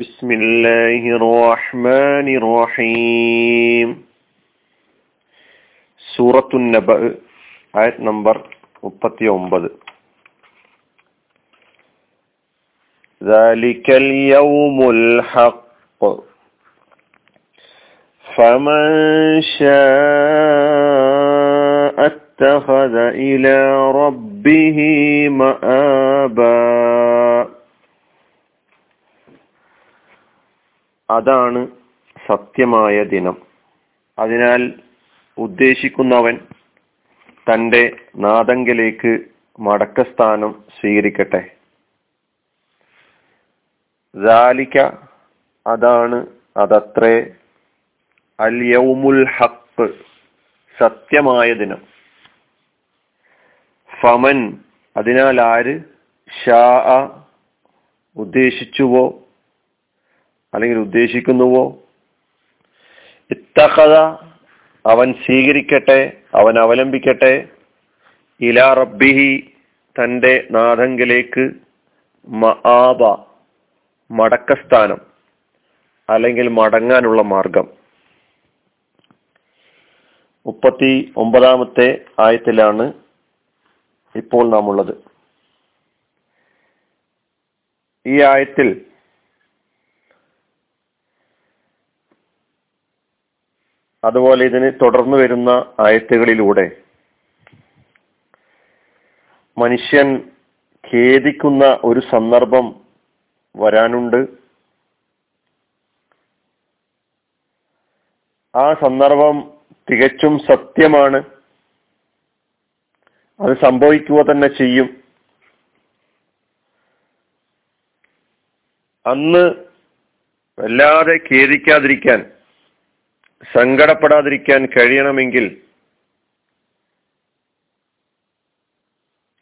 بسم الله الرحمن الرحيم. سورة النبأ آية نمبر 39 ذلك اليوم الحق. فمن شاء اتخذ إلى ربه مآبا. അതാണ് സത്യമായ ദിനം. അതിനാൽ ഉദ്ദേശിക്കുന്നവൻ തന്റെ നാദങ്കിലേക്ക് മടക്കസ്ഥാനം സ്വീകരിക്കട്ടെ. ജാലിക്ക അതാണ് അതത്രേ അൽ യൗമുൽ ഹക്ക് സത്യമായ ദിനം. ഫമൻ അതിനാൽ ആര് ഷാ ഉദ്ദേശിച്ചുവോ അല്ലെങ്കിൽ ഉദ്ദേശിക്കുന്നുവോ? ഇത്തഹത അവൻ സ്വീകരിക്കട്ടെ അവൻ അവലംബിക്കട്ടെ. ഇല റബ്ബിഹി തന്റെ നാഥങ്കിലേക്ക് മആബ മടക്കസ്ഥാനം അല്ലെങ്കിൽ മടങ്ങാനുള്ള മാർഗം. മുപ്പത്തി ഒമ്പതാമത്തെ ആയത്തിലാണ് ഇപ്പോൾ നാം ഉള്ളത് ഈ ആയത്തിൽ അതുപോലെ ഇതിന് തുടർന്നു വരുന്ന ആയത്തുകളിലൂടെ മനുഷ്യൻ ഖേദിക്കുന്ന ഒരു സന്ദർഭം വരാനുണ്ട്. ആ സന്ദർഭം തികച്ചും സത്യമാണ്. അത് സംഭവിക്കുക തന്നെ ചെയ്യും. അന്ന് വല്ലാതെ ഖേദിക്കാതിരിക്കാൻ സങ്കടപ്പെടാതിരിക്കാൻ കഴിയണമെങ്കിൽ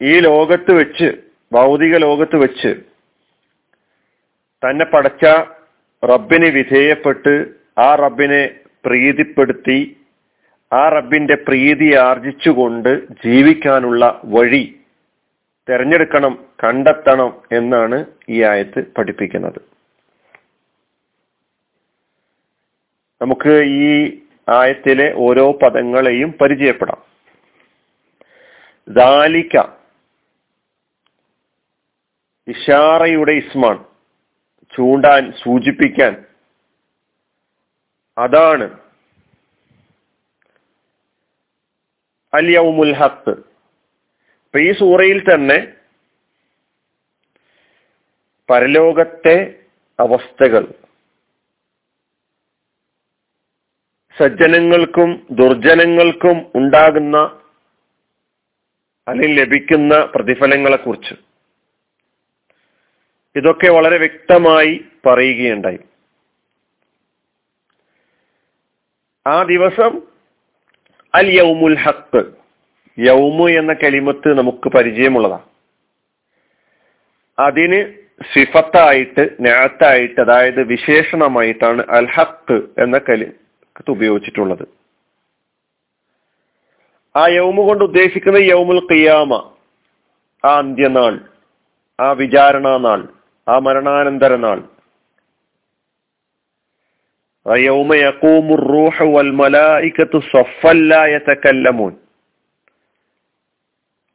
ഈ ലോകത്ത് വെച്ച് ഭൗതിക ലോകത്ത് വെച്ച് തന്നെ പടച്ച റബ്ബിന് വിധേയപ്പെട്ട് ആ റബ്ബിനെ പ്രീതിപ്പെടുത്തി ആ റബ്ബിന്റെ പ്രീതി ആർജിച്ചുകൊണ്ട് ജീവിക്കാനുള്ള വഴി തിരഞ്ഞെടുക്കണം കണ്ടെത്തണം എന്നാണ് ഈ ആയത്ത് പഠിപ്പിക്കുന്നത്. നമുക്ക് ഈ ആയത്തിലെ ഓരോ പദങ്ങളെയും പരിചയപ്പെടാം. ദാലിക്ക ഇഷാറയുടെ ഇസ്മാൻ ചൂണ്ടാൻ സൂചിപ്പിക്കാൻ. അതാണ് അല്യവുമുൽ ഹത്ത് ഇപ്പൊ ഈ സൂറയിൽ തന്നെ പരലോകത്തെ അവസ്ഥകൾ സജ്ജനങ്ങൾക്കും ദുർജനങ്ങൾക്കും ഉണ്ടാകുന്ന അല്ലെങ്കിൽ ലഭിക്കുന്ന പ്രതിഫലങ്ങളെ കുറിച്ച് ഇതൊക്കെ വളരെ വ്യക്തമായി പറയുകയുണ്ടായി. ആ ദിവസം അൽ യൗമുൽ ഹക്ക് യൗമു എന്ന കലിമത്ത് നമുക്ക് പരിചയമുള്ളതാണ്. അതിന് സിഫത്തായിട്ട് നേത്തായിട്ട് അതായത് വിശേഷണമായിട്ടാണ് അൽ ഹക്ക് എന്ന കലി അകത്ത് ഉപയോഗിച്ചിട്ടുള്ളത്. ആ യൗമ കൊണ്ട് ഉദ്ദേശിക്കുന്ന യൗമുൽ ഖിയാമ ആ അന്ത്യനാൾ ആ വിചാരണ നാൾ ആ മരണാനന്തര നാൾ. യൗമ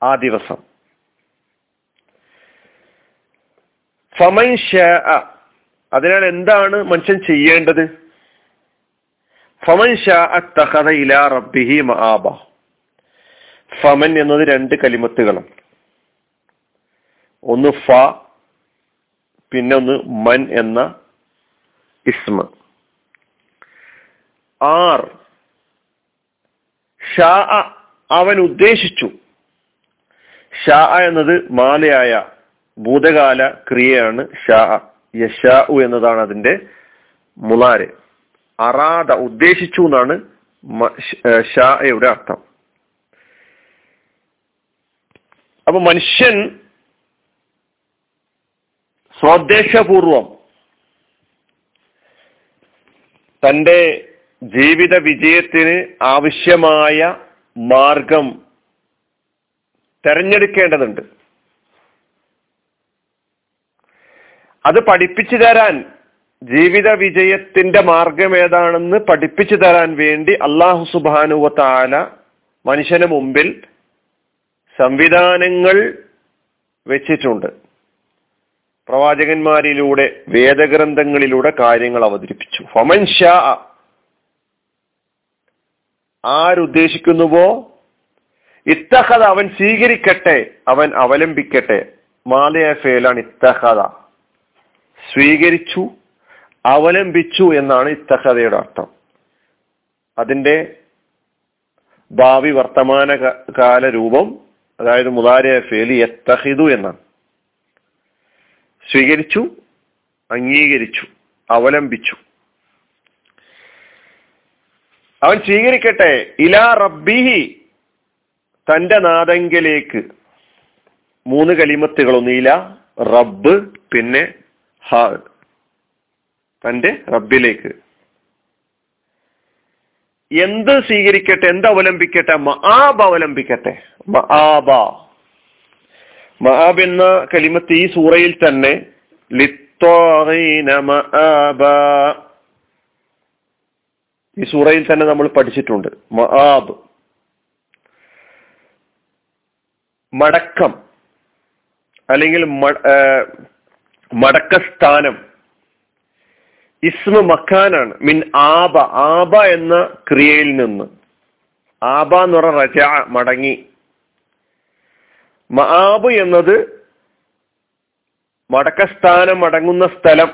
ആ ദിവസം. ഫമൻ അതിനാൽ എന്താണ് മനുഷ്യൻ ചെയ്യേണ്ടത്? ഫമൻ ഷാഅത്തഖദ ഇലാ റബ്ബിഹി മഹാബ ഫമൻ എന്നത് രണ്ട് കലിമത്തുകളും. ഒന്ന് ഫ പിന്നെ ഒന്ന് മൻ എന്ന ഇസ്മ. ആർ ഷാ അവൻ ഉദ്ദേശിച്ചു. ഷാ എന്നത് മാലയായ ഭൂതകാല ക്രിയയാണ് ഷാ യഷാ എന്നതാണ് അതിന്റെ മുളാര്. അറാദ ഉദ്ദേശിച്ചു എന്നാണ് ഷായുടെ അർത്ഥം. അപ്പൊ മനുഷ്യൻ സ്വദേശപൂർവം തന്റെ ജീവിത വിജയത്തിന് ആവശ്യമായ മാർഗം തെരഞ്ഞെടുക്കേണ്ടതുണ്ട്. അത് പഠിപ്പിച്ചു തരാൻ ജീവിത വിജയത്തിന്റെ മാർഗം ഏതാണെന്ന് പഠിപ്പിച്ചു തരാൻ വേണ്ടി അള്ളാഹു സുബാനുവ താല മനുഷ്യന് മുമ്പിൽ സംവിധാനങ്ങൾ വെച്ചിട്ടുണ്ട്. പ്രവാചകന്മാരിലൂടെ വേദഗ്രന്ഥങ്ങളിലൂടെ കാര്യങ്ങൾ അവതരിപ്പിച്ചു. ഫമൻ ഷാ ആരുദ്ദേശിക്കുന്നുവോ? ഇത്തഹത അവൻ സ്വീകരിക്കട്ടെ അവൻ അവലംബിക്കട്ടെ. മാലയ ഫേലാണ് ഇത്തഹത സ്വീകരിച്ചു. അവലംബിച്ചു എന്നാണ് ഇത്തഹതയുടെ അർത്ഥം. അതിന്റെ ഭാവി വർത്തമാന കാല രൂപം അതായത് മുതാരിയ ഫേലി എത്തഹിദു എന്നാണ്. സ്വീകരിച്ചു അംഗീകരിച്ചു അവലംബിച്ചു അവൻ സ്വീകരിക്കട്ടെ ഇലാ റബ്ബിഹി തന്റെ നാദങ്കിലേക്ക്. മൂന്ന് കലിമത്തുകളൊന്നും ഇല റബ്ബ് പിന്നെ ഹ തന്റെ റബ്ബിലേക്ക്. എന്ത് സ്വീകരിക്കട്ടെ എന്ത് അവലംബിക്കട്ടെ മഹാബ അവലംബിക്കട്ടെ. മഹാബ മഹാബ് എന്ന കലിമത്ത് ഈ സൂറയിൽ തന്നെ ഈ സൂറയിൽ തന്നെ നമ്മൾ പഠിച്ചിട്ടുണ്ട്. മഹാബ് മടക്കം. അല്ലെങ്കിൽ മടക്കസ്ഥാനം. ഇസ്മ മക്കാനാണ്. മിൻ ആബ. ആബ എന്ന ക്രിയയിൽ നിന്ന്. ആബ എന്ന് പറഞ്ഞ റജ മടങ്ങി. മആബ് എന്നത് മടക്കസ്ഥാനം മടങ്ങുന്ന സ്ഥലം.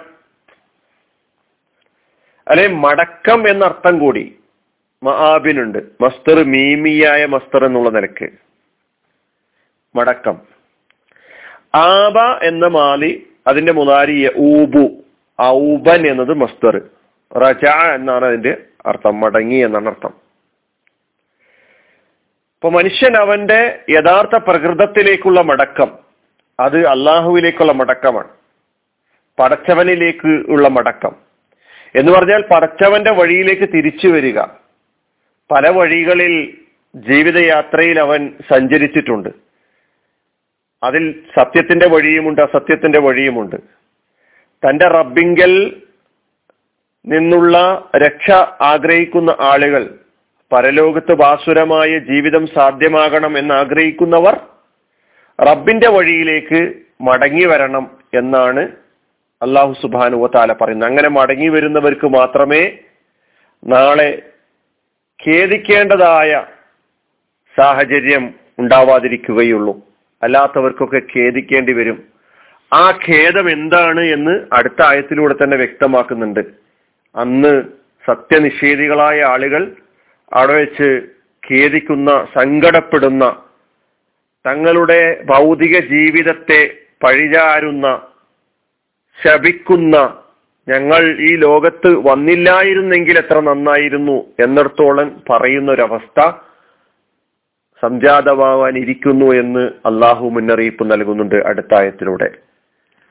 അല്ലെ മടക്കം എന്നർത്ഥം കൂടി മആബിനുണ്ട്. മസ്തർ മീമിയായ മസ്തർ എന്നുള്ള നിലയ്ക്ക്. മടക്കം. ആബ എന്ന മാലി അതിന്റെ മുതാരി ഊബു. ഔബൻ എന്നത് മസ്തർ. റജ എന്നാണ് അതിന്റെ അർത്ഥം മടങ്ങി എന്നാണ് അർത്ഥം. ഇപ്പൊ മനുഷ്യൻ അവന്റെ യഥാർത്ഥ പ്രകൃതത്തിലേക്കുള്ള മടക്കം അത് അള്ളാഹുവിലേക്കുള്ള മടക്കമാണ്. പടച്ചവനിലേക്ക് ഉള്ള മടക്കം. എന്ന് പറഞ്ഞാൽ പടച്ചവന്റെ വഴിയിലേക്ക് തിരിച്ചു വരിക. പല വഴികളിൽ ജീവിതയാത്രയിൽ അവൻ സഞ്ചരിച്ചിട്ടുണ്ട്. അതിൽ സത്യത്തിന്റെ വഴിയുമുണ്ട് അസത്യത്തിന്റെ വഴിയുമുണ്ട്. തന്റെ റബ്ബിങ്കൽ നിന്നുള്ള രക്ഷ ആഗ്രഹിക്കുന്ന ആളുകൾ പരലോകത്ത് വാസുരമായ ജീവിതം സാധ്യമാകണം എന്ന് ആഗ്രഹിക്കുന്നവർ റബ്ബിന്റെ വഴിയിലേക്ക് മടങ്ങി വരണം എന്നാണ് അള്ളാഹു സുബാനുവ താല പറയുന്നത്. അങ്ങനെ മടങ്ങി വരുന്നവർക്ക് മാത്രമേ നാളെ ഖേദിക്കേണ്ടതായ സാഹചര്യം ഉണ്ടാവാതിരിക്കുകയുള്ളൂ. അല്ലാത്തവർക്കൊക്കെ ഖേദിക്കേണ്ടി വരും. ആ ഖേദം എന്താണ് എന്ന് അടുത്ത ആയത്തിലൂടെ തന്നെ വ്യക്തമാക്കുന്നുണ്ട്. അന്ന് സത്യനിഷേധികളായ ആളുകൾ അവിടെ വെച്ച് ഖേദിക്കുന്ന സങ്കടപ്പെടുന്ന തങ്ങളുടെ ഭൗതിക ജീവിതത്തെ പഴിചാരുന്ന ശപിക്കുന്ന ഞങ്ങൾ ഈ ലോകത്ത് വന്നില്ലായിരുന്നെങ്കിൽ എത്ര നന്നായിരുന്നു എന്നിടത്തോളം പറയുന്ന ഒരവസ്ഥ സംജാതമാവാൻ ഇരിക്കുന്നു എന്ന് അള്ളാഹു മുന്നറിയിപ്പ് നൽകുന്നുണ്ട് അടുത്ത ആയത്തിലൂടെ.